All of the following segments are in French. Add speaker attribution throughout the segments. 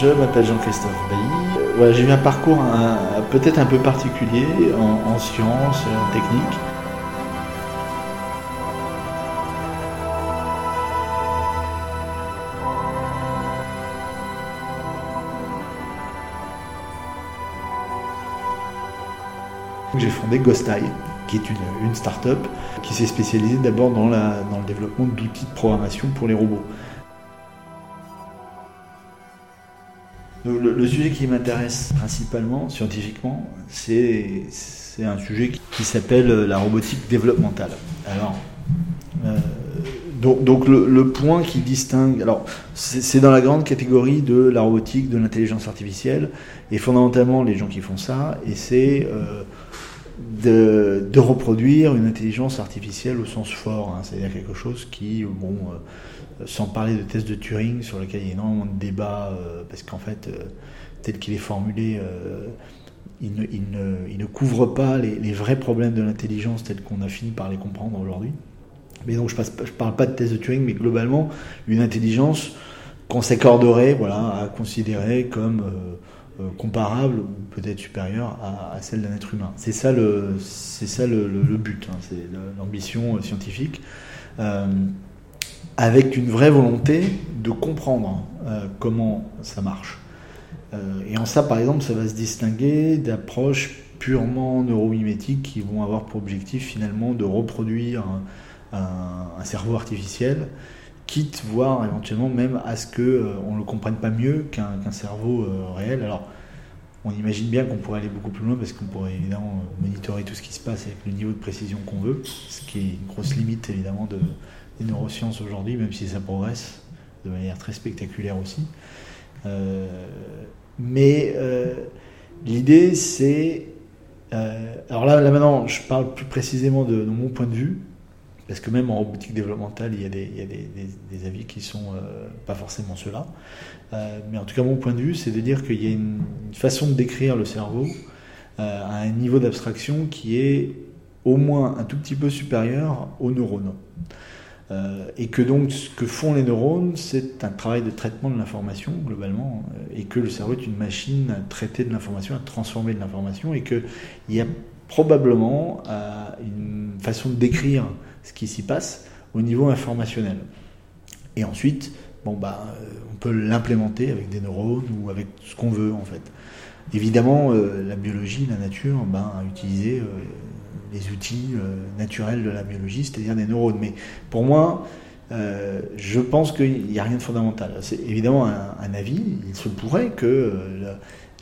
Speaker 1: je m'appelle Jean-Christophe Bailly. j'ai eu un parcours peut-être un peu particulier en, sciences, en technique. J'ai fondé Ghostai, qui est une, une start-up qui s'est spécialisée d'abord dans, dans le développement d'outils de programmation pour les robots. Le, sujet qui m'intéresse principalement, scientifiquement, c'est un sujet qui, s'appelle la robotique développementale. Alors, euh, donc, le, point qui distingue, alors c'est dans la grande catégorie de la robotique, de l'intelligence artificielle, et fondamentalement les gens qui font ça, et c'est euh, de, reproduire une intelligence artificielle au sens fort, hein. c'est-à-dire quelque chose qui, bon, euh, sans parler de tests de Turing sur lequel il y a énormément de débats, euh, parce qu'en fait, euh, tel qu'il est formulé, il ne, il, ne, couvre pas les, vrais problèmes de l'intelligence tels qu'on a fini par les comprendre aujourd'hui. Mais donc je ne parle pas de tests de Turing, mais globalement, une intelligence qu'on s'accorderait voilà, à considérer comme euh, comparable ou peut-être supérieure à, celle d'un être humain. C'est ça le, but, hein, c'est l'ambition scientifique, euh, avec une vraie volonté de comprendre euh, comment ça marche. et en ça, par exemple, ça va se distinguer d'approches purement neuromimétiques qui vont avoir pour objectif finalement de reproduire un, cerveau artificiel quitte voire éventuellement même à ce que on ne le comprenne pas mieux qu'un cerveau réel. Alors on imagine bien qu'on pourrait aller beaucoup plus loin parce qu'on pourrait évidemment monitorer tout ce qui se passe avec le niveau de précision qu'on veut, ce qui est une grosse limite évidemment de, des neurosciences aujourd'hui, même si ça progresse de manière très spectaculaire aussi. Euh, mais euh, l'idée c'est... Euh, alors là, maintenant, je parle plus précisément de, mon point de vue, parce que même en robotique développementale, il y a des, avis qui sont euh, pas forcément ceux-là. Mais en tout cas, mon point de vue, c'est de dire qu'il y a une, façon de décrire le cerveau à un niveau d'abstraction qui est au moins un tout petit peu supérieur aux neurones. Et que donc ce que font les neurones, c'est un travail de traitement de l'information globalement, et que le cerveau est une machine à traiter de l'information, à transformer de l'information, et qu'il y a probablement une façon de décrire ce qui s'y passe au niveau informationnel. Et ensuite, bon, bah, euh, on peut l'implémenter avec des neurones ou avec ce qu'on veut en fait. Évidemment, euh, la biologie, la nature, ben, a utilisé euh, les outils naturels de la biologie, c'est-à-dire des neurones. Mais pour moi, je pense qu'il n'y a rien de fondamental. C'est évidemment un, avis. Il se pourrait que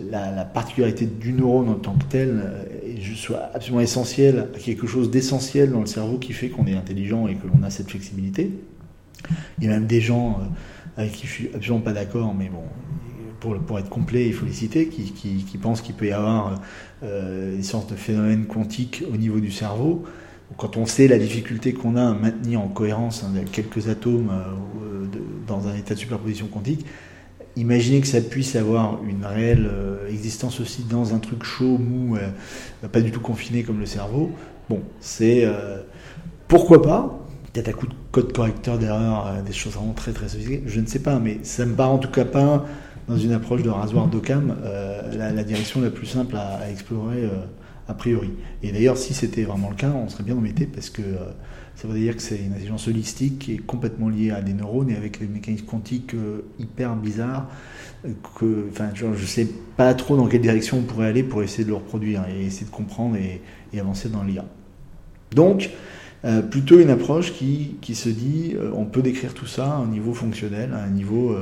Speaker 1: la, particularité du neurone en tant que tel euh, soit absolument essentielle à quelque chose d'essentiel dans le cerveau qui fait qu'on est intelligent et que l'on a cette flexibilité. Il y a même des gens euh, avec qui je suis absolument pas d'accord, mais bon, pour, être complet, il faut les citer, qui, qui, pensent qu'il peut y avoir euh, des sortes de phénomènes quantiques au niveau du cerveau. Quand on sait la difficulté qu'on a à maintenir en cohérence hein, quelques atomes dans un état de superposition quantique, Imaginez que ça puisse avoir une réelle euh, existence aussi dans un truc chaud, mou, euh, pas du tout confiné comme le cerveau. Bon, c'est euh, pourquoi pas? Peut-être à coup de code correcteur d'erreur, des choses vraiment très très sophistiquées, je ne sais pas, mais ça me paraît en tout cas pas dans une approche de rasoir d'Occam la, direction la plus simple à, explorer a priori. Et d'ailleurs, si c'était vraiment le cas, on serait bien embêté parce que ça veut dire que c'est une intelligence holistique qui est complètement liée à des neurones et avec des mécanismes quantiques euh, hyper bizarres. Euh, que, je ne sais pas trop dans quelle direction on pourrait aller pour essayer de le reproduire et essayer de comprendre et, avancer dans l'IA. Donc, euh, plutôt une approche qui, qui se dit on peut décrire tout ça à un niveau fonctionnel, à un niveau.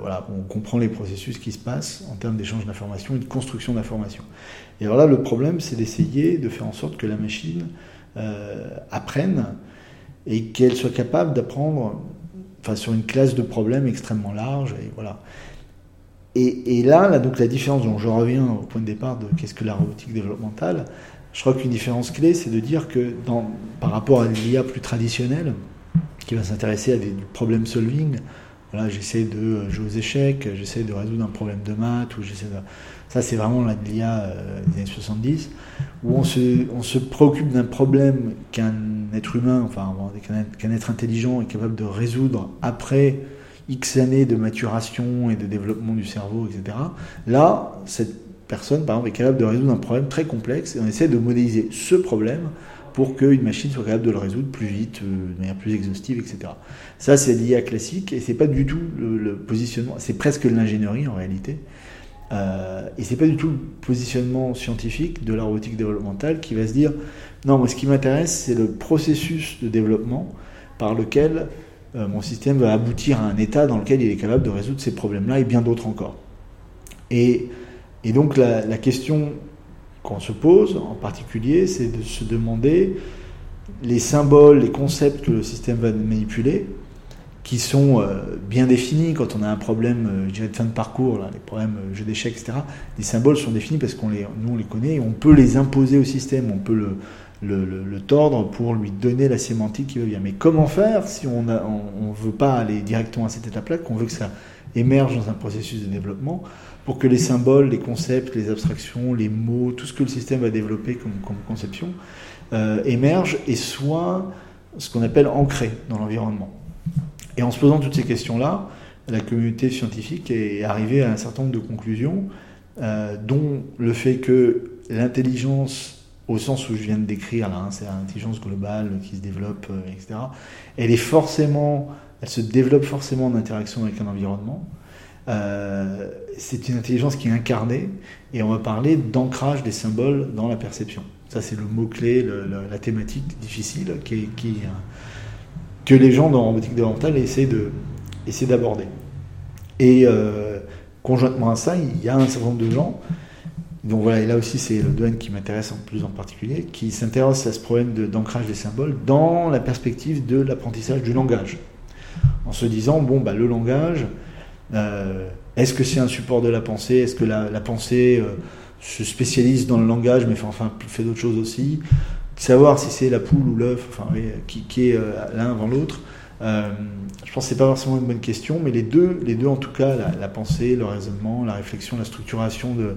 Speaker 1: Voilà, on comprend les processus qui se passent en termes d'échange d'informations et de construction d'informations. Et alors là, le problème, c'est d'essayer de faire en sorte que la machine euh, apprennent et qu'elles soient capables d'apprendre enfin, sur une classe de problèmes extrêmement large. Et, voilà. et, là, donc la différence, dont je reviens au point de départ de qu'est-ce que la robotique développementale, je crois qu'une différence clé, c'est de dire que par rapport à l'IA plus traditionnelle, qui va s'intéresser à des problèmes solving, voilà, j'essaie de jouer aux échecs, j'essaie de résoudre un problème de maths, ou j'essaie. Ça, c'est vraiment l'IA euh, des années 70, où on se, on se préoccupe d'un problème qu'un être humain, enfin, qu'un être intelligent est capable de résoudre après X années de maturation et de développement du cerveau, etc. Là, cette personne, par exemple, est capable de résoudre un problème très complexe et on essaie de modéliser ce problème pour qu'une machine soit capable de le résoudre plus vite, euh, de manière plus exhaustive, etc. Ça, c'est l'IA classique et c'est pas du tout le, positionnement, c'est presque l'ingénierie en réalité. Euh, et c'est pas du tout le positionnement scientifique de la robotique développementale qui va se dire non, moi ce qui m'intéresse, c'est le processus de développement par lequel euh, mon système va aboutir à un état dans lequel il est capable de résoudre ces problèmes-là et bien d'autres encore. Et, donc la question qu'on se pose en particulier, c'est de se demander les symboles, les concepts que le système va manipuler, qui sont euh, bien définis quand on a un problème euh, je dirais, de fin de parcours, là, les problèmes euh, jeu d'échecs, etc. Les symboles sont définis parce qu'on les, nous on les connaît et on peut les imposer au système, on peut le, le, le, tordre pour lui donner la sémantique qui va bien. Mais comment faire si on ne veut pas aller directement à cette étape-là, qu'on veut que ça émerge dans un processus de développement? Pour que les symboles, les concepts, les abstractions, les mots, tout ce que le système va développer comme, conception euh, émerge et soit ce qu'on appelle ancré dans l'environnement. Et en se posant toutes ces questions-là, la communauté scientifique est arrivée à un certain nombre de conclusions, euh, dont le fait que l'intelligence au sens où je viens de décrire hein, c'est l'intelligence globale qui se développe, euh, etc. Elle est forcément, elle se développe forcément en interaction avec un environnement. Euh, c'est une intelligence qui est incarnée et on va parler d'ancrage des symboles dans la perception. Ça, c'est le mot-clé, la thématique difficile que les gens dans robotique de essaient d'aborder. Et euh, conjointement à ça, il y a un certain nombre de gens donc voilà, et là aussi c'est le domaine qui m'intéresse en plus en particulier, qui s'intéresse à ce problème d'ancrage des symboles dans la perspective de l'apprentissage du langage. En se disant, bon, bah, le langage, euh, est-ce que c'est un support de la pensée? Est-ce que la, pensée euh, se spécialise dans le langage, mais fait, enfin fait d'autres choses aussi? Savoir si c'est la poule ou l'œuf, enfin, qui, qui, est euh, l'un avant l'autre. je pense que c'est pas forcément une bonne question, mais les deux, les deux en tout cas, la, pensée, le raisonnement, la réflexion, la structuration de,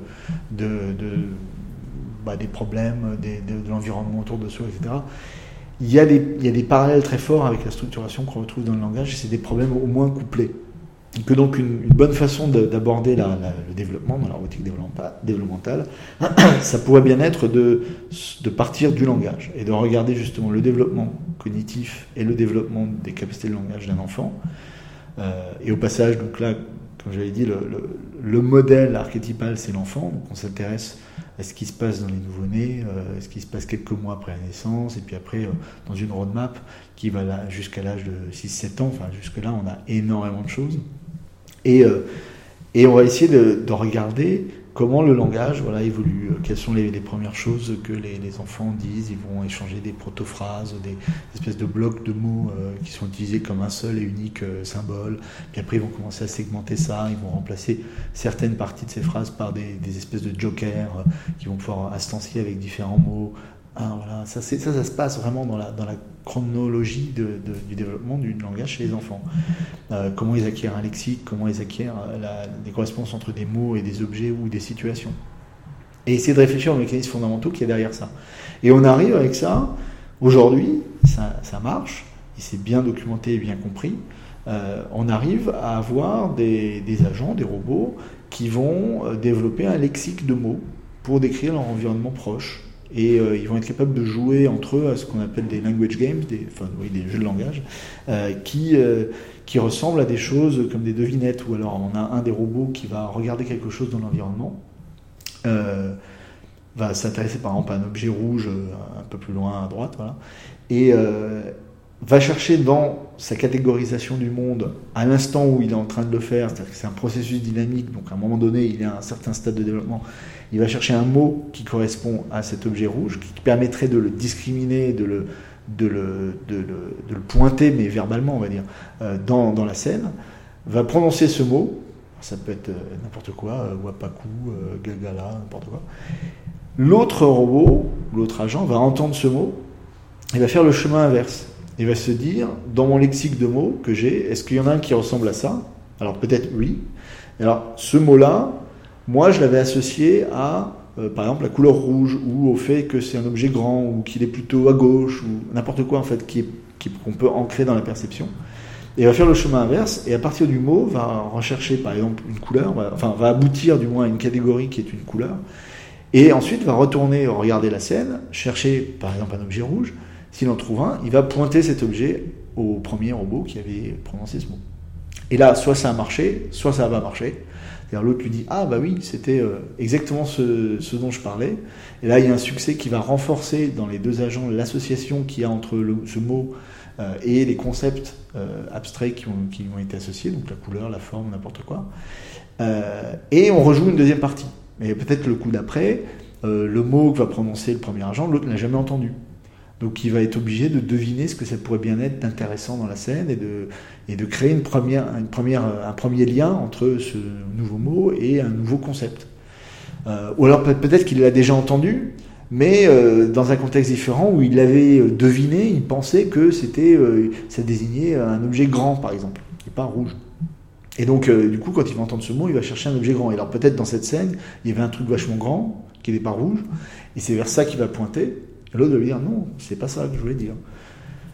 Speaker 1: bah, des problèmes, de, l'environnement autour de soi, etc. Il y, a des, parallèles très forts avec la structuration qu'on retrouve dans le langage, c'est des problèmes au moins couplés que donc une, bonne façon d'aborder le développement dans la robotique développementale, ça pourrait bien être de, partir du langage et de regarder justement le développement cognitif et le développement des capacités de langage d'un enfant. Euh, et au passage, donc là, comme j'avais dit, le, le, modèle archétypal, c'est l'enfant. Donc on s'intéresse à ce qui se passe dans les nouveau-nés, euh, ce qui se passe quelques mois après la naissance, et puis après, euh, dans une roadmap qui va jusqu'à l'âge de 6-7 ans. Enfin, jusque-là, on a énormément de choses. Et, euh, et on va essayer de, de, regarder comment le langage évolue, euh, quelles sont les, premières choses que les, enfants disent. Ils vont échanger des protophrases, des espèces de blocs de mots euh, qui sont utilisés comme un seul et unique symbole. Puis après, ils vont commencer à segmenter ça, ils vont remplacer certaines parties de ces phrases par des, des espèces de jokers qui vont pouvoir instancier avec différents mots. Ah, voilà. ça, ça, se passe vraiment dans la, dans la chronologie du développement du langage chez les enfants. Euh, comment ils acquièrent un lexique, comment ils acquièrent euh, la, les correspondances entre des mots et des objets ou des situations. Et essayer de réfléchir aux mécanismes fondamentaux qu'il y a derrière ça. Et on arrive avec ça, aujourd'hui, ça, ça, marche, et c'est bien documenté et bien compris, euh, on arrive à avoir des, des, agents, des robots, qui vont développer un lexique de mots pour décrire leur environnement proche et euh, ils vont être capables de jouer entre eux à ce qu'on appelle des language games, des, enfin, des jeux de langage, euh, qui, euh, qui ressemblent à des choses comme des devinettes, ou alors on a un des robots qui va regarder quelque chose dans l'environnement, va s'intéresser par exemple à un objet rouge un peu plus loin à droite, voilà, et va chercher dans sa catégorisation du monde à l'instant où il est en train de le faire, c'est-à-dire que c'est un processus dynamique, donc à un moment donné il est à un certain stade de développement, il va chercher un mot qui correspond à cet objet rouge, qui permettrait de le discriminer, de le, de le, de le, de le pointer, mais verbalement, on va dire, euh, dans, dans, la scène, va prononcer ce mot, ça peut être euh, n'importe quoi, euh, Wapaku, Gagala, n'importe quoi. L'autre robot, l'autre agent, va entendre ce mot, il va faire le chemin inverse. Il va se dire, dans mon lexique de mots que j'ai, est-ce qu'il y en a un qui ressemble à ça? Alors peut-être oui. Alors ce mot-là, moi, je l'avais associé à, euh, par exemple, la couleur rouge, ou au fait que c'est un objet grand, ou qu'il est plutôt à gauche, ou n'importe quoi, en fait, qu'on qui, peut ancrer dans la perception. et va faire le chemin inverse, et à partir du mot, va rechercher par exemple une couleur, enfin va aboutir du moins à une catégorie qui est une couleur, et ensuite va retourner regarder la scène, chercher par exemple un objet rouge, s'il en trouve un, il va pointer cet objet au premier robot qui avait prononcé ce mot. Et là, soit ça a marché, soit ça marché. C'est-à-dire l'autre lui dit Ah bah oui, c'était euh, exactement ce, dont je parlais. Et là, il y a un succès qui va renforcer dans les deux agents l'association qu'il y a entre ce mot euh, et les concepts euh, abstraits qui ont, ont, été associés, donc la couleur, la forme, n'importe quoi. et on rejoue une deuxième partie. Mais peut-être le coup d'après, le mot que va prononcer le premier agent, l'autre n'a jamais entendu. Donc il va être obligé de deviner ce que ça pourrait bien être d'intéressant dans la scène et de, créer une première, première, un premier lien entre ce nouveau mot et un nouveau concept. Euh, ou alors peut-être qu'il l'a déjà entendu, mais euh, dans un contexte différent où il l'avait euh, deviné, il pensait que c'était, ça désignait un objet grand par exemple, et pas rouge. Et donc du coup quand il va entendre ce mot, il va chercher un objet grand. Et alors peut-être dans cette scène, il y avait un truc vachement grand qui n'était pas rouge, et c'est vers ça qu'il va pointer. L'autre va lui dire non, c'est pas ça que je voulais dire.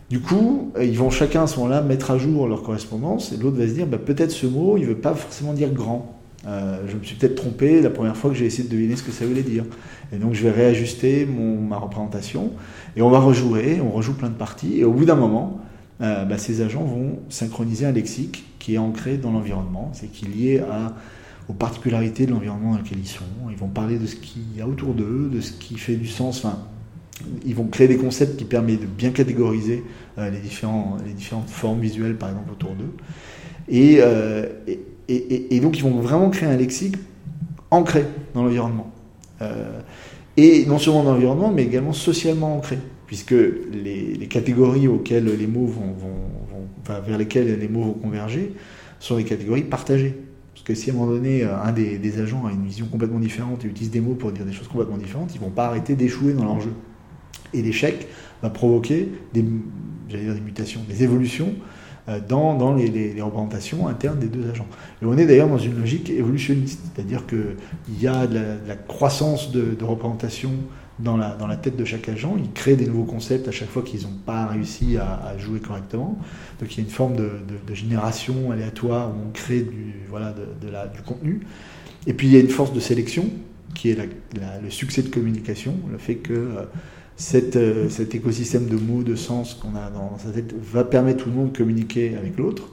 Speaker 1: Du coup, ils vont chacun à ce moment-là mettre à jour leur correspondance et l'autre va se dire bah, peut-être ce mot, il veut pas forcément dire grand. Euh, je me suis peut-être trompé la première fois que j'ai essayé de deviner ce que ça voulait dire. Et donc je vais réajuster mon, ma représentation et on va rejouer, on rejoue plein de parties et au bout d'un moment, euh, bah, ces agents vont synchroniser un lexique qui est ancré dans l'environnement, c'est qui est lié à, aux particularités de l'environnement dans lequel ils sont. Ils vont parler de ce qu'il y a autour d'eux, de ce qui fait du sens, enfin ils vont créer des concepts qui permettent de bien catégoriser euh, les, différentes formes visuelles, par exemple, autour d'eux. Euh, et, donc, ils vont vraiment créer un lexique ancré dans l'environnement. Euh, et non seulement dans l'environnement, mais également socialement ancré, puisque les, catégories auxquelles les mots vont, vers lesquelles les mots vont converger sont des catégories partagées. Parce que si à un moment donné, un des, des, agents a une vision complètement différente et utilise des mots pour dire des choses complètement différentes, ils vont pas arrêter d'échouer dans leur jeu. Et l'échec va provoquer des, mutations, des évolutions euh, dans, dans les, représentations internes des deux agents. Et on est d'ailleurs dans une logique évolutionniste, c'est-à-dire qu'il y a de la, croissance de, de, représentation dans la, dans la tête de chaque agent, ils créent des nouveaux concepts à chaque fois qu'ils n'ont pas réussi à, jouer correctement. Donc il y a une forme de, génération aléatoire où on crée du, voilà, la, du contenu. Et puis il y a une force de sélection qui est le succès de communication, le fait que euh, euh, cet écosystème de mots, de sens qu'on a dans sa tête va permettre tout le monde de communiquer avec l'autre.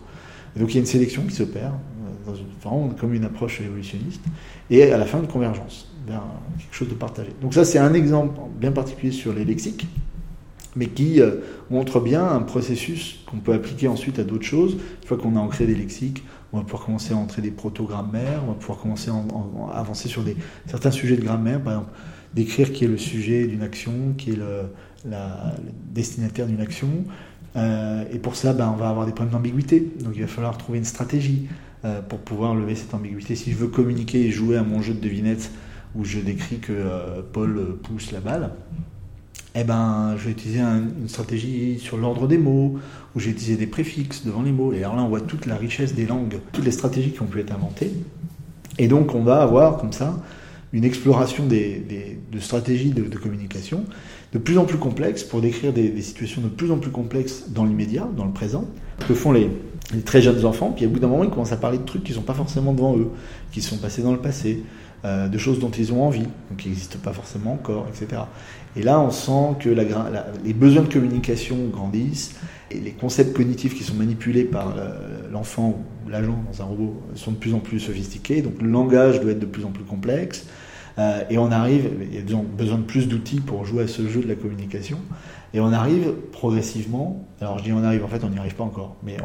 Speaker 1: Donc il y a une sélection qui s'opère, euh, vraiment comme une approche évolutionniste, et à la fin une convergence vers quelque chose de partagé. Donc ça c'est un exemple bien particulier sur les lexiques, mais qui euh, montre bien un processus qu'on peut appliquer ensuite à d'autres choses. Une fois qu'on a ancré des lexiques, on va pouvoir commencer à entrer des protogrammaires, on va pouvoir commencer à, avancer sur certains sujets de grammaire, par exemple décrire qui est le sujet d'une action, qui est le, destinataire d'une action. Euh, et pour ça, ben, on va avoir des problèmes d'ambiguïté. Donc il va falloir trouver une stratégie euh, pour pouvoir lever cette ambiguïté. Si je veux communiquer et jouer à mon jeu de devinette où je décris que euh, Paul pousse la balle, eh ben, je vais utiliser une stratégie sur l'ordre des mots, où j'ai utilisé des préfixes devant les mots. Et alors là, on voit toute la richesse des langues, toutes les stratégies qui ont pu être inventées. Et donc, on va avoir comme ça une exploration de stratégies de, communication de plus en plus complexes pour décrire des, situations de plus en plus complexes dans l'immédiat, dans le présent, que font les, très jeunes enfants. Puis au bout d'un moment, ils commencent à parler de trucs qui ne sont pas forcément devant eux, qui sont passés dans le passé, euh, de choses dont ils ont envie, qui n'existent pas forcément encore, etc. Et là, on sent que les besoins de communication grandissent et les concepts cognitifs qui sont manipulés par euh, l'enfant ou l'agent dans un robot sont de plus en plus sophistiqués. Donc le langage doit être de plus en plus complexe. Euh, et on arrive, il y a besoin de plus d'outils pour jouer à ce jeu de la communication. Et on arrive progressivement, alors je dis on arrive, en fait on n'y arrive pas encore, mais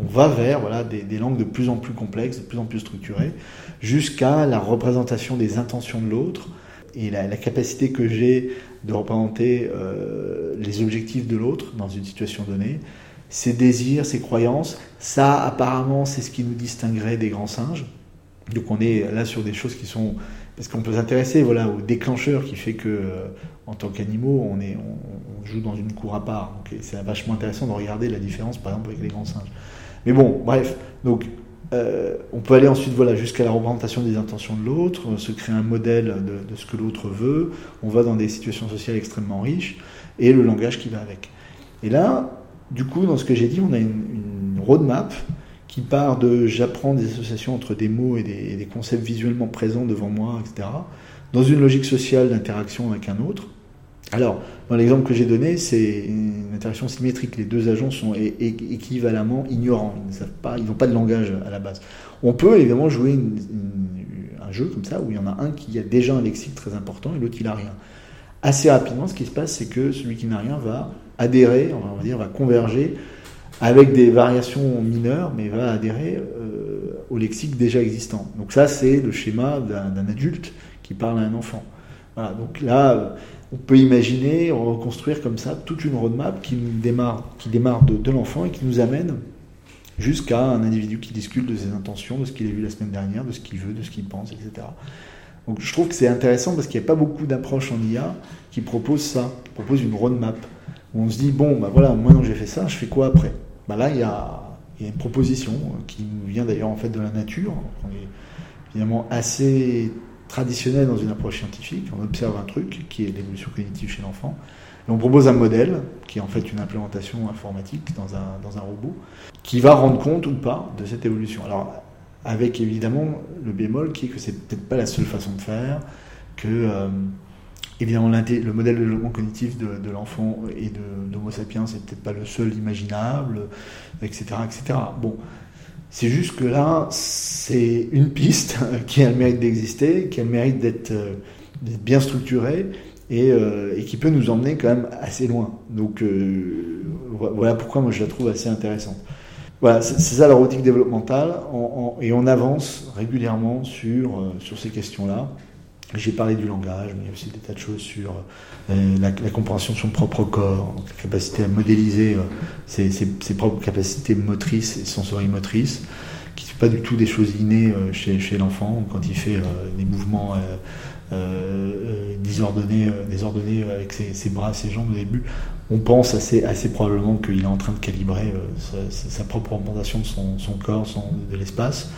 Speaker 1: on, va vers voilà, des, des, langues de plus en plus complexes, de plus en plus structurées, jusqu'à la représentation des intentions de l'autre et la, la, capacité que j'ai de représenter euh, les objectifs de l'autre dans une situation donnée, ses désirs, ses croyances. Ça, apparemment, c'est ce qui nous distinguerait des grands singes. Donc on est là sur des choses qui sont parce qu'on peut s'intéresser voilà, au déclencheur qui fait que, euh, en tant qu'animaux, on, on, joue dans une cour à part. C'est vachement intéressant de regarder la différence, par exemple, avec les grands singes. Mais bon, bref. Donc, euh, on peut aller ensuite voilà, jusqu'à la représentation des intentions de l'autre, se créer un modèle de, ce que l'autre veut. On va dans des situations sociales extrêmement riches et le langage qui va avec. Et là, du coup, dans ce que j'ai dit, on a une, roadmap qui part de j'apprends des associations entre des mots et des, concepts visuellement présents devant moi, etc., dans une logique sociale d'interaction avec un autre. Alors, dans l'exemple que j'ai donné, c'est une interaction symétrique. Les deux agents sont équivalemment ignorants. Ils savent pas, ils n'ont pas de langage à la base. On peut évidemment jouer un jeu comme ça où il y en a un qui a déjà un lexique très important et l'autre il n'a rien. Assez rapidement, ce qui se passe, c'est que celui qui n'a rien va adhérer, on va dire, va converger avec des variations mineures, mais va adhérer euh, au lexique déjà existant. Donc ça, c'est le schéma d'un adulte qui parle à un enfant. Voilà, donc là, on peut imaginer reconstruire comme ça toute une roadmap qui démarre, de, l'enfant et qui nous amène jusqu'à un individu qui discute de ses intentions, de ce qu'il a vu la semaine dernière, de ce qu'il veut, de ce qu'il pense, etc. Donc je trouve que c'est intéressant parce qu'il n'y a pas beaucoup d'approches en IA qui proposent ça, qui proposent une roadmap, où on se dit, bon, bah voilà, maintenant que j'ai fait ça, je fais quoi après? Bah Là, il y a, une proposition qui vient d'ailleurs en fait de la nature, on est évidemment assez traditionnel dans une approche scientifique, on observe un truc qui est l'évolution cognitive chez l'enfant, et on propose un modèle, qui est en fait une implémentation informatique dans un, dans un robot, qui va rendre compte ou pas de cette évolution. Alors, avec évidemment le bémol qui est que c'est peut-être pas la seule façon de faire, que euh, évidemment le modèle de développement cognitif de, de l'enfant et d'Homo sapiens c'est peut-être pas le seul imaginable, etc., etc. Bon, c'est juste que là, c'est une piste qui a le mérite d'exister, qui a le mérite d'être euh, bien structurée et, euh, et, qui peut nous emmener quand même assez loin. Donc euh, voilà pourquoi moi je la trouve assez intéressante. Voilà, c'est ça la robotique développementale, et on avance régulièrement sur, sur ces questions-là. J'ai parlé du langage, mais il y a aussi des tas de choses sur la, la, compréhension de son propre corps, la capacité à modéliser ses, ses, propres capacités motrices et sensorimotrices, qui ne sont pas du tout des choses innées chez, chez l'enfant quand il fait des mouvements euh, désordonné, euh, désordonné avec ses, bras, ses jambes au début, on pense assez, assez probablement qu'il est en train de calibrer euh, sa, propre représentation de son, corps, de l'espace,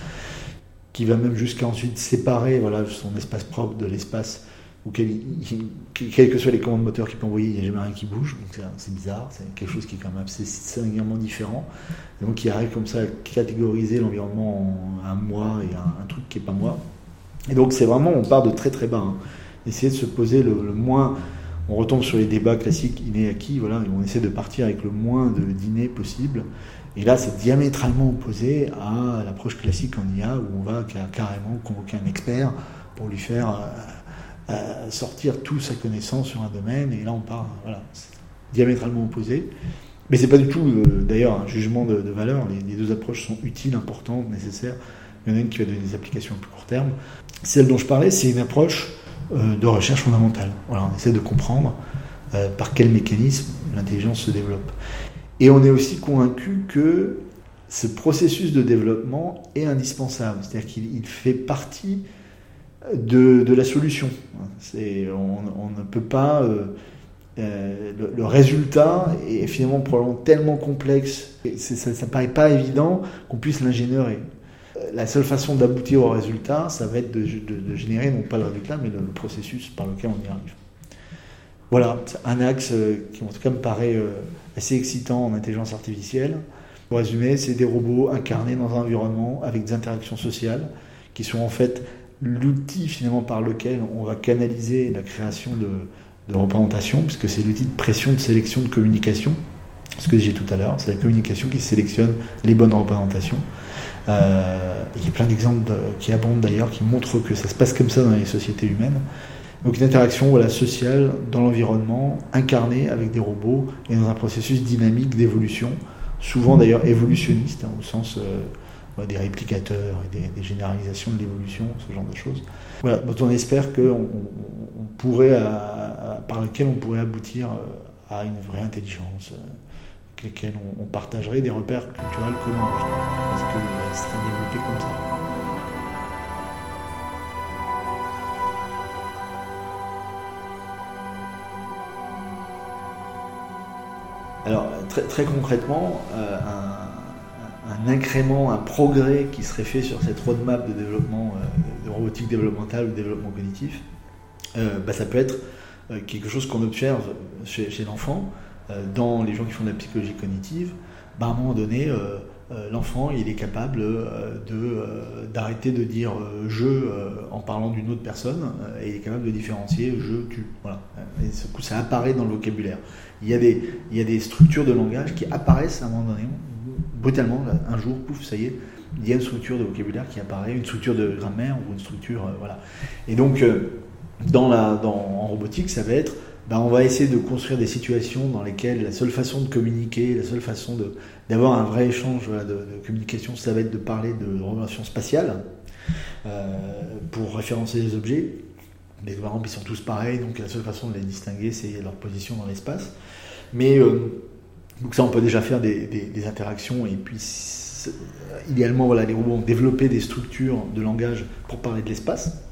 Speaker 1: qui va même jusqu'à ensuite séparer voilà, son espace propre de l'espace il, quelles que soient les commandes moteurs qu'il peut envoyer, il n'y a jamais rien qui bouge. Donc c'est bizarre, c'est quelque chose qui est quand même assez singulièrement différent. Donc il arrive comme ça à catégoriser l'environnement en un moi et un, truc qui n'est pas moi. Et donc c'est vraiment, on part de très très bas. Hein. Essayer de se poser le, moins, on retombe sur les débats classiques inné acquis, voilà, on essaie de partir avec le moins de dîner possible. Et là, c'est diamétralement opposé à l'approche classique en IA où on va carrément convoquer un expert pour lui faire euh, euh, sortir toute sa connaissance sur un domaine. Et là, on part, diamétralement opposé. Mais c'est pas du tout, euh, d'ailleurs, un jugement de, valeur. Les, les, deux approches sont utiles, importantes, nécessaires. Il y en a une qui va donner des applications à plus court terme. Celle dont je parlais, c'est une approche de recherche fondamentale. On essaie de comprendre euh, par quel mécanisme l'intelligence se développe. Et on est aussi convaincu que ce processus de développement est indispensable, c'est-à-dire qu'il fait partie de, la solution. On, on, ne peut pas... Euh, euh, le, résultat est finalement probablement tellement complexe, ça ne paraît pas évident qu'on puisse l'ingénierer la seule façon d'aboutir au résultat, ça va être de, générer non pas le résultat, mais le, processus par lequel on y arrive. Voilà, un axe euh, qui en tout cas me paraît euh, assez excitant en intelligence artificielle. Pour résumer, c'est des robots incarnés dans un environnement avec des interactions sociales qui sont en fait l'outil finalement par lequel on va canaliser la création de, de représentations, puisque c'est l'outil de pression, de sélection, de communication. Ce que j'ai tout à l'heure, c'est la communication qui sélectionne les bonnes représentations. Euh, il y a plein d'exemples de, qui abondent d'ailleurs, qui montrent que ça se passe comme ça dans les sociétés humaines. Donc une interaction sociale dans l'environnement, incarnée avec des robots et dans un processus dynamique d'évolution, souvent d'ailleurs évolutionniste, hein, au sens euh, des réplicateurs et des, généralisations de l'évolution, ce genre de choses. Voilà, dont on espère on pourrait, par lequel on pourrait aboutir euh, à une vraie intelligence. Euh, lesquels on, partagerait des repères culturels communs, parce que serait développé comme ça. Alors, très, très concrètement, euh, un, incrément, un progrès qui serait fait sur cette roadmap de développement euh, de robotique développementale ou développement cognitif, euh, bah, ça peut être quelque chose qu'on observe chez, l'enfant, dans les gens qui font de la psychologie cognitive, bah à un moment donné, euh, l'enfant il est capable de d'arrêter de dire je en parlant d'une autre personne et il est capable de différencier je tu voilà. Ça apparaît dans le vocabulaire. Il y a des il y a des structures de langage qui apparaissent à un moment donné brutalement un jour pouf ça y est il y a une structure de vocabulaire qui apparaît une structure de grammaire ou une structure voilà. Et donc dans la dans en robotique ça va être ben, on va essayer de construire des situations dans lesquelles la seule façon de communiquer, la seule façon d'avoir un vrai échange de, communication, ça va être de parler de relations spatiales euh, pour référencer les objets. Les exemple, ils sont tous pareils, donc la seule façon de les distinguer, c'est leur position dans l'espace. Mais euh, donc ça, on peut déjà faire des, interactions et puis idéalement, voilà, les robots ont développé des structures de langage pour parler de l'espace.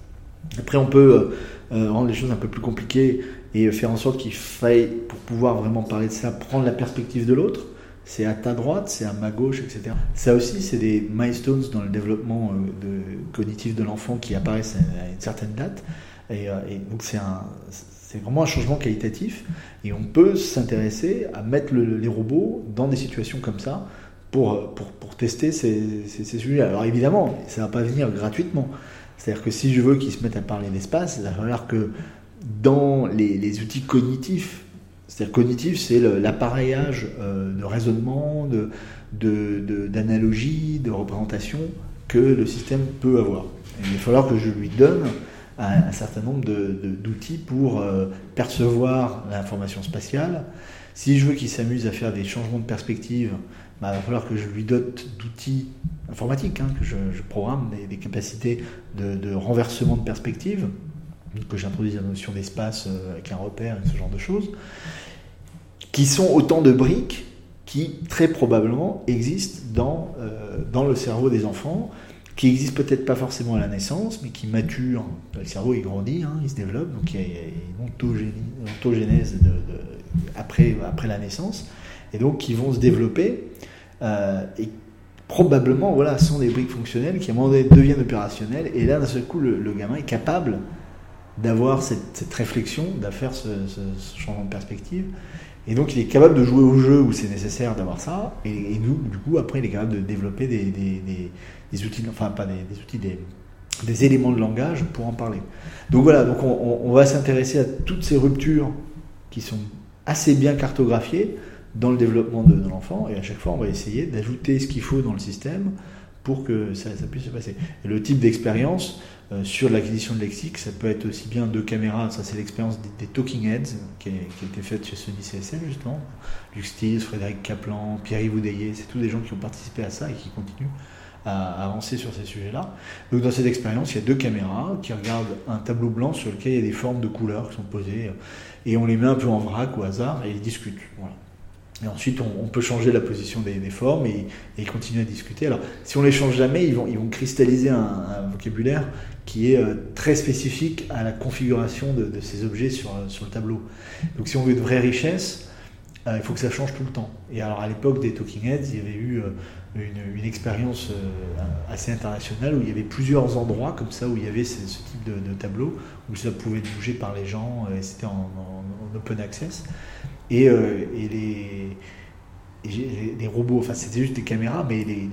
Speaker 1: Après, on peut euh, rendre les choses un peu plus compliquées et faire en sorte qu'il faille, pour pouvoir vraiment parler de ça, prendre la perspective de l'autre. C'est à ta droite, c'est à ma gauche, etc. Ça aussi, c'est des milestones dans le développement euh, cognitif de l'enfant qui apparaissent à une certaine date. Et, euh, donc, c'est vraiment un changement qualitatif. Et on peut s'intéresser à mettre les robots dans des situations comme ça pour tester ces, ces, ces, sujets. Alors évidemment, ça ne va pas venir gratuitement. C'est-à-dire que si je veux qu'ils se mettent à parler d'espace, il va falloir que dans les, outils cognitifs. C'est-à-dire cognitif, c'est l'appareillage euh, de raisonnement, d'analogie, de, représentation que le système peut avoir. il va falloir que je lui donne un, certain nombre d'outils pour euh, percevoir l'information spatiale. Si je veux qu'il s'amuse à faire des changements de perspective, bah, il va falloir que je lui dote d'outils informatiques, hein, que je, programme des, capacités de, renversement de perspective que j'introduise la notion d'espace euh, avec un repère et ce genre de choses, qui sont autant de briques qui très probablement existent dans, euh, dans le cerveau des enfants, qui existent peut-être pas forcément à la naissance, mais qui maturent. Le cerveau il grandit, hein, il se développe, donc il y a, une ontogénèse après, après la naissance, et donc qui vont se développer euh, et probablement voilà sont des briques fonctionnelles qui à un moment donné deviennent opérationnelles, et là d'un seul coup le, gamin est capable d'avoir cette, réflexion, d'affaire ce, changement de perspective. Et donc il est capable de jouer au jeu où c'est nécessaire d'avoir ça. Et, nous, du coup, après, il est capable de développer des, outils, enfin pas des, outils, des, éléments de langage pour en parler. Donc voilà, donc on, va s'intéresser à toutes ces ruptures qui sont assez bien cartographiées dans le développement de, l'enfant. Et à chaque fois, on va essayer d'ajouter ce qu'il faut dans le système pour que ça, puisse se passer. Et le type d'expérience, euh, sur l'acquisition de lexique, ça peut être aussi bien deux caméras, ça c'est l'expérience des, Talking Heads qui a, été faite chez Sony CSL justement, Luc Frédéric Kaplan, Pierre-Yves c'est tous des gens qui ont participé à ça et qui continuent à avancer sur ces sujets-là. Donc dans cette expérience, il y a deux caméras qui regardent un tableau blanc sur lequel il y a des formes de couleurs qui sont posées et on les met un peu en vrac au hasard et ils discutent. Voilà. Et ensuite, on, peut changer la position des, formes et, et, continuer à discuter. Alors, si on les change jamais, ils vont, ils vont cristalliser un, vocabulaire qui est euh, très spécifique à la configuration de, ces objets sur, euh, sur, le tableau. Donc, si on veut de vraie richesse, euh, il faut que ça change tout le temps. Et alors, à l'époque des Talking Heads, il y avait eu une, expérience assez internationale où il y avait plusieurs endroits comme ça où il y avait ce, type de, tableau où ça pouvait bouger par les gens et c'était en open access. Et, euh, les, les, robots, enfin c'était juste des caméras, mais les,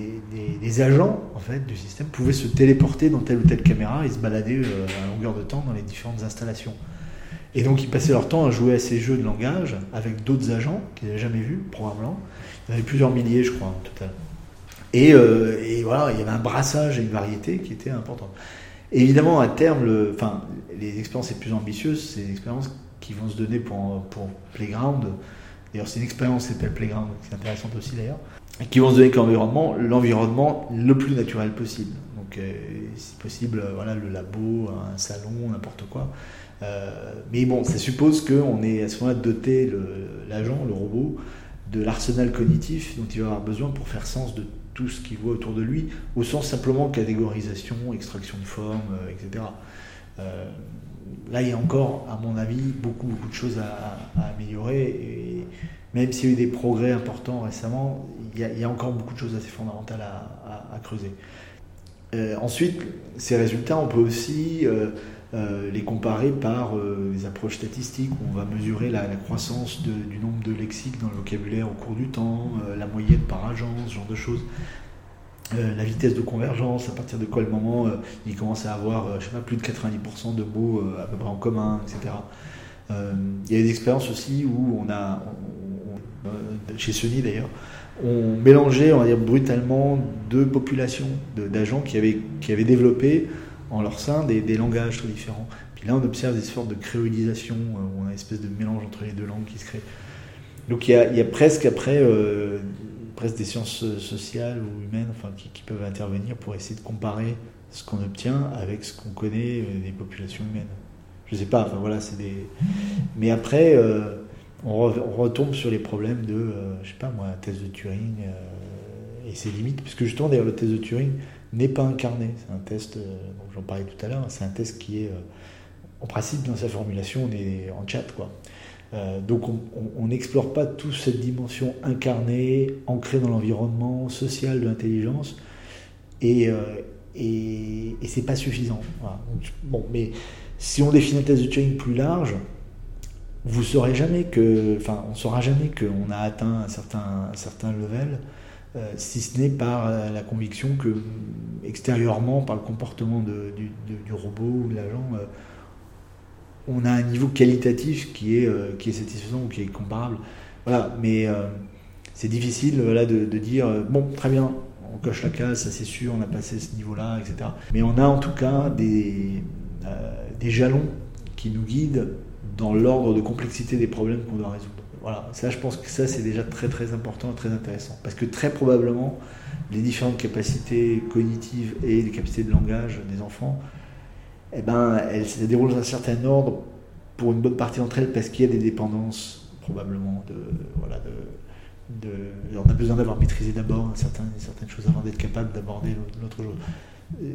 Speaker 1: les, agents en fait du système pouvaient se téléporter dans telle ou telle caméra et se balader euh, à longueur de temps dans les différentes installations. Et donc ils passaient leur temps à jouer à ces jeux de langage avec d'autres agents qu'ils n'avaient jamais vus, probablement. Il y en avait plusieurs milliers, je crois, en total. Et, euh, voilà, il y avait un brassage et une variété qui était importante. évidemment, à terme, enfin, les expériences les plus ambitieuses, c'est des expériences qui vont se donner pour, pour Playground. D'ailleurs, c'est une expérience qui s'appelle Playground, qui est intéressante aussi d'ailleurs. Qui vont se donner l'environnement, l'environnement le plus naturel possible. Donc, euh, si possible, euh, voilà, le labo, un salon, n'importe quoi. Euh, mais bon, ça suppose qu'on est à ce moment-là doté l'agent, le, robot, de l'arsenal cognitif dont il va avoir besoin pour faire sens de tout ce qu'il voit autour de lui, au sens simplement catégorisation, extraction de forme, etc là, il y a encore, à mon avis, beaucoup, beaucoup de choses à, améliorer. Même s'il y a eu des progrès importants récemment, il y a, encore beaucoup de choses assez fondamentales à, creuser. Euh, ensuite, ces résultats, on peut aussi euh, euh, les comparer par des approches statistiques où on va mesurer la, croissance du nombre de lexiques dans le vocabulaire au cours du temps, la moyenne par agence, ce genre de choses. La vitesse de convergence, à partir de quel moment il commence à avoir, je sais pas, plus de 90% de mots à peu près en commun, etc. Il y a des expériences aussi où on a, chez Sony d'ailleurs, on mélangeait, on va dire brutalement, deux populations d'agents qui avaient, qui avaient développé en leur sein des, langages très différents. Puis là, on observe des sortes de créolisation, euh, on a une espèce de mélange entre les deux langues qui se crée. Donc il y a, presque après, euh, presque des sciences sociales ou humaines enfin, qui, peuvent intervenir pour essayer de comparer ce qu'on obtient avec ce qu'on connaît euh, des populations humaines. Je sais pas, enfin voilà, c'est des. Mais après, on, retombe sur les problèmes de, je sais pas moi, thèse de Turing et ses limites, puisque justement, d'ailleurs, le test de Turing, n'est pas incarné. C'est un test, euh, j'en parlais tout à l'heure, c'est un test qui est, euh, en principe, dans sa formulation, on est en chat. Quoi. Euh, donc on n'explore pas toute cette dimension incarnée, ancrée dans l'environnement social de l'intelligence, et, et, et c'est pas suffisant. bon, mais si on définit un test de Turing plus large, vous saurez jamais que, enfin, on saura jamais qu'on a atteint un certain, certain level euh, si ce n'est par euh, la conviction que extérieurement, par le comportement du, robot ou de l'agent, euh, on a un niveau qualitatif qui est, qui est satisfaisant ou qui est comparable. Voilà, mais c'est difficile voilà, de, dire, bon, très bien, on coche la case, ça c'est sûr, on a passé ce niveau-là, etc. Mais on a en tout cas des, des jalons qui nous guident dans l'ordre de complexité des problèmes qu'on doit résoudre. Voilà, ça je pense que ça c'est déjà très très important et très intéressant. Parce que très probablement, les différentes capacités cognitives et les capacités de langage des enfants, eh ben, elles se déroulent dans un certain ordre pour une bonne partie d'entre elles parce qu'il y a des dépendances probablement de... Voilà, on a besoin d'avoir maîtrisé d'abord certaines, choses avant d'être capable d'aborder l'autre chose.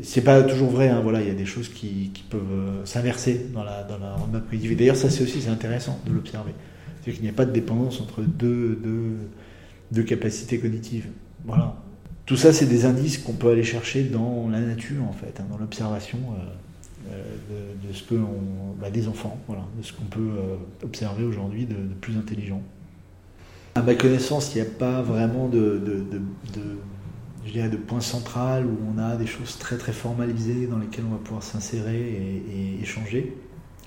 Speaker 1: C'est pas toujours vrai, hein, voilà, il y a des choses qui, peuvent euh, s'inverser dans la, dans la cognitive. d'ailleurs, ça c'est aussi c'est intéressant de l'observer. C'est-à-dire qu'il n'y a pas de dépendance entre deux, deux, capacités cognitives. Voilà. Tout ça, c'est des indices qu'on peut aller chercher dans la nature, en fait, hein, dans l'observation euh, euh, de, ce que on, bah, des enfants, voilà, de ce qu'on peut euh, observer aujourd'hui de, plus intelligent. À ma connaissance, il n'y a pas vraiment de, je dirais, de point central où on a des choses très très formalisées dans lesquelles on va pouvoir s'insérer et, et, échanger.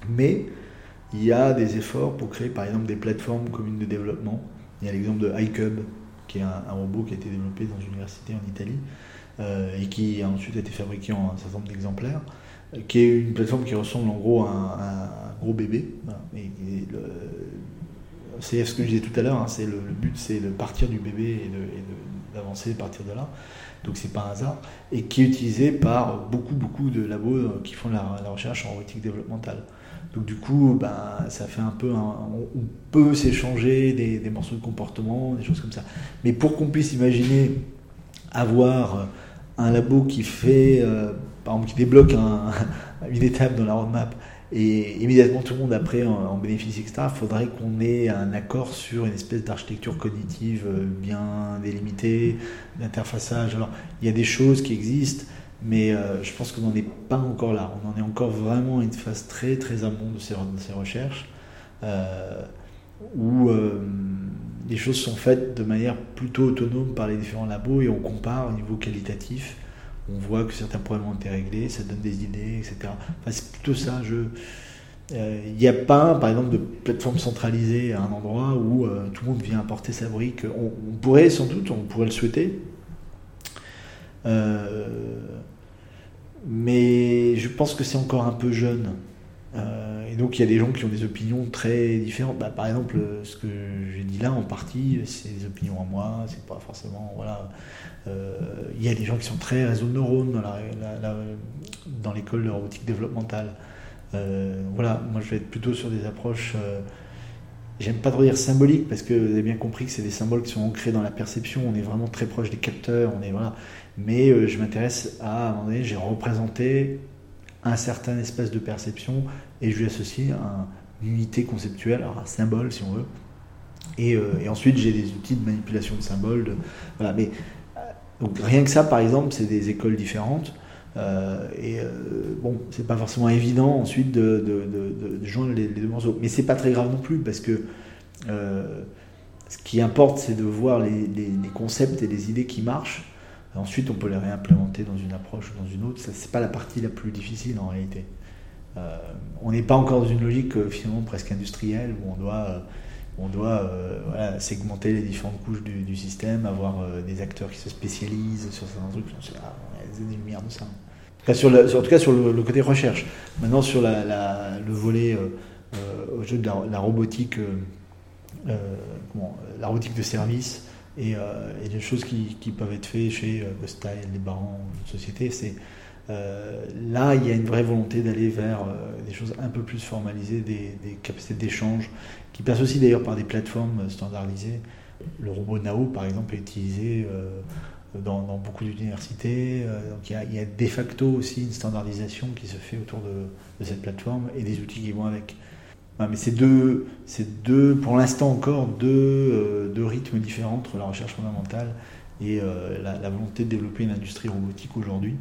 Speaker 1: Mais il y a des efforts pour créer par exemple des plateformes communes de développement. Il y a l'exemple de iCub, qui est un, robot qui a été développé dans une université en Italie euh, et qui a ensuite été fabriqué en un certain nombre d'exemplaires, qui est une plateforme qui ressemble en gros à un, gros bébé. c'est ce que je disais tout à l'heure, hein, c'est le, but c'est de partir du bébé et d'avancer à partir de là. Donc c'est pas un hasard, et qui est utilisé par beaucoup beaucoup de labos qui font la, recherche en robotique développementale. Donc du coup, ben, ça fait un peu, on peut s'échanger des, morceaux de comportement, des choses comme ça. Mais pour qu'on puisse imaginer avoir un labo qui fait, euh, par exemple, qui débloque une étape dans la roadmap et immédiatement tout le monde après en, bénéficie, etc., il faudrait qu'on ait un accord sur une espèce d'architecture cognitive euh, bien délimitée, d'interfaçage. Alors, il y a des choses qui existent mais euh, je pense qu'on n'en est pas encore là. On en est encore vraiment à une phase très très amont de ces, recherches, euh, où les choses sont faites de manière plutôt autonome par les différents labos et on compare au niveau qualitatif. On voit que certains problèmes ont été réglés, ça donne des idées, etc. C'est plutôt ça. il n'y a pas, par exemple, de plateforme centralisée à un endroit où tout le monde vient apporter sa brique. On, pourrait sans doute, on pourrait le souhaiter. Euh, mais je pense que c'est encore un peu jeune. Euh, et donc il y a des gens qui ont des opinions très différentes. Bah, par exemple, ce que j'ai dit là en partie, c'est des opinions à moi, c'est pas forcément. Voilà. Euh, il y a des gens qui sont très réseau de neurones dans, la, dans l'école de robotique développementale. Euh, voilà, moi je vais être plutôt sur des approches. J'aime pas trop dire symboliques parce que vous avez bien compris que c'est des symboles qui sont ancrés dans la perception. On est vraiment très proche des capteurs. On est voilà mais euh, je m'intéresse à, un moment donné, j'ai représenté un certain espace de perception et je lui associe une unité conceptuelle, alors un symbole si on veut. Et, euh, ensuite, j'ai des outils de manipulation de symboles. Voilà, mais euh, donc rien que ça, par exemple, c'est des écoles différentes. Euh, et bon, c'est pas forcément évident ensuite de, joindre les, deux morceaux. Mais c'est pas très grave non plus parce que ce qui importe, c'est de voir les, concepts et les idées qui marchent. ensuite, on peut les réimplémenter dans une approche ou dans une autre. Ce n'est pas la partie la plus difficile en réalité. Euh, on n'est pas encore dans une logique euh, finalement presque industrielle où on doit, euh, on doit segmenter les différentes couches du, système, avoir des acteurs qui se spécialisent sur certains trucs. Ah, il y a des ça. En tout cas, sur le, côté recherche. Maintenant, sur le volet au jeu de la, robotique, la robotique de service et, les choses qui, peuvent être faites chez Costa et les Barons, de société, c'est euh, là, il y a une vraie volonté d'aller vers euh, des choses un peu plus formalisées, des, capacités d'échange, qui passent aussi d'ailleurs par des plateformes standardisées. Le robot Nao, par exemple, est utilisé euh, dans, beaucoup d'universités. donc il y, a, de facto aussi une standardisation qui se fait autour de, cette plateforme et des outils qui vont avec. mais c'est deux, deux, pour l'instant encore, deux, deux, rythmes différents entre la recherche fondamentale et la, volonté de développer une industrie robotique aujourd'hui.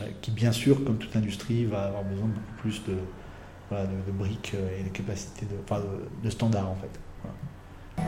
Speaker 1: Euh, qui bien sûr, comme toute industrie, va avoir besoin de beaucoup plus de, voilà, de, de, briques euh, et de capacités de, enfin de, de standards en fait.